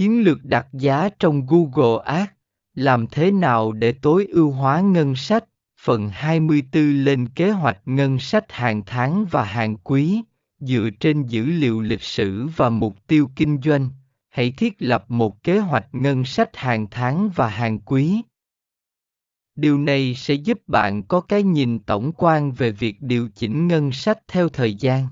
Chiến lược đặt giá trong Google Ads, làm thế nào để tối ưu hóa ngân sách? Phần 24 lên kế hoạch ngân sách hàng tháng và hàng quý, dựa trên dữ liệu lịch sử và mục tiêu kinh doanh, hãy thiết lập một kế hoạch ngân sách hàng tháng và hàng quý. Điều này sẽ giúp bạn có cái nhìn tổng quan về việc điều chỉnh ngân sách theo thời gian.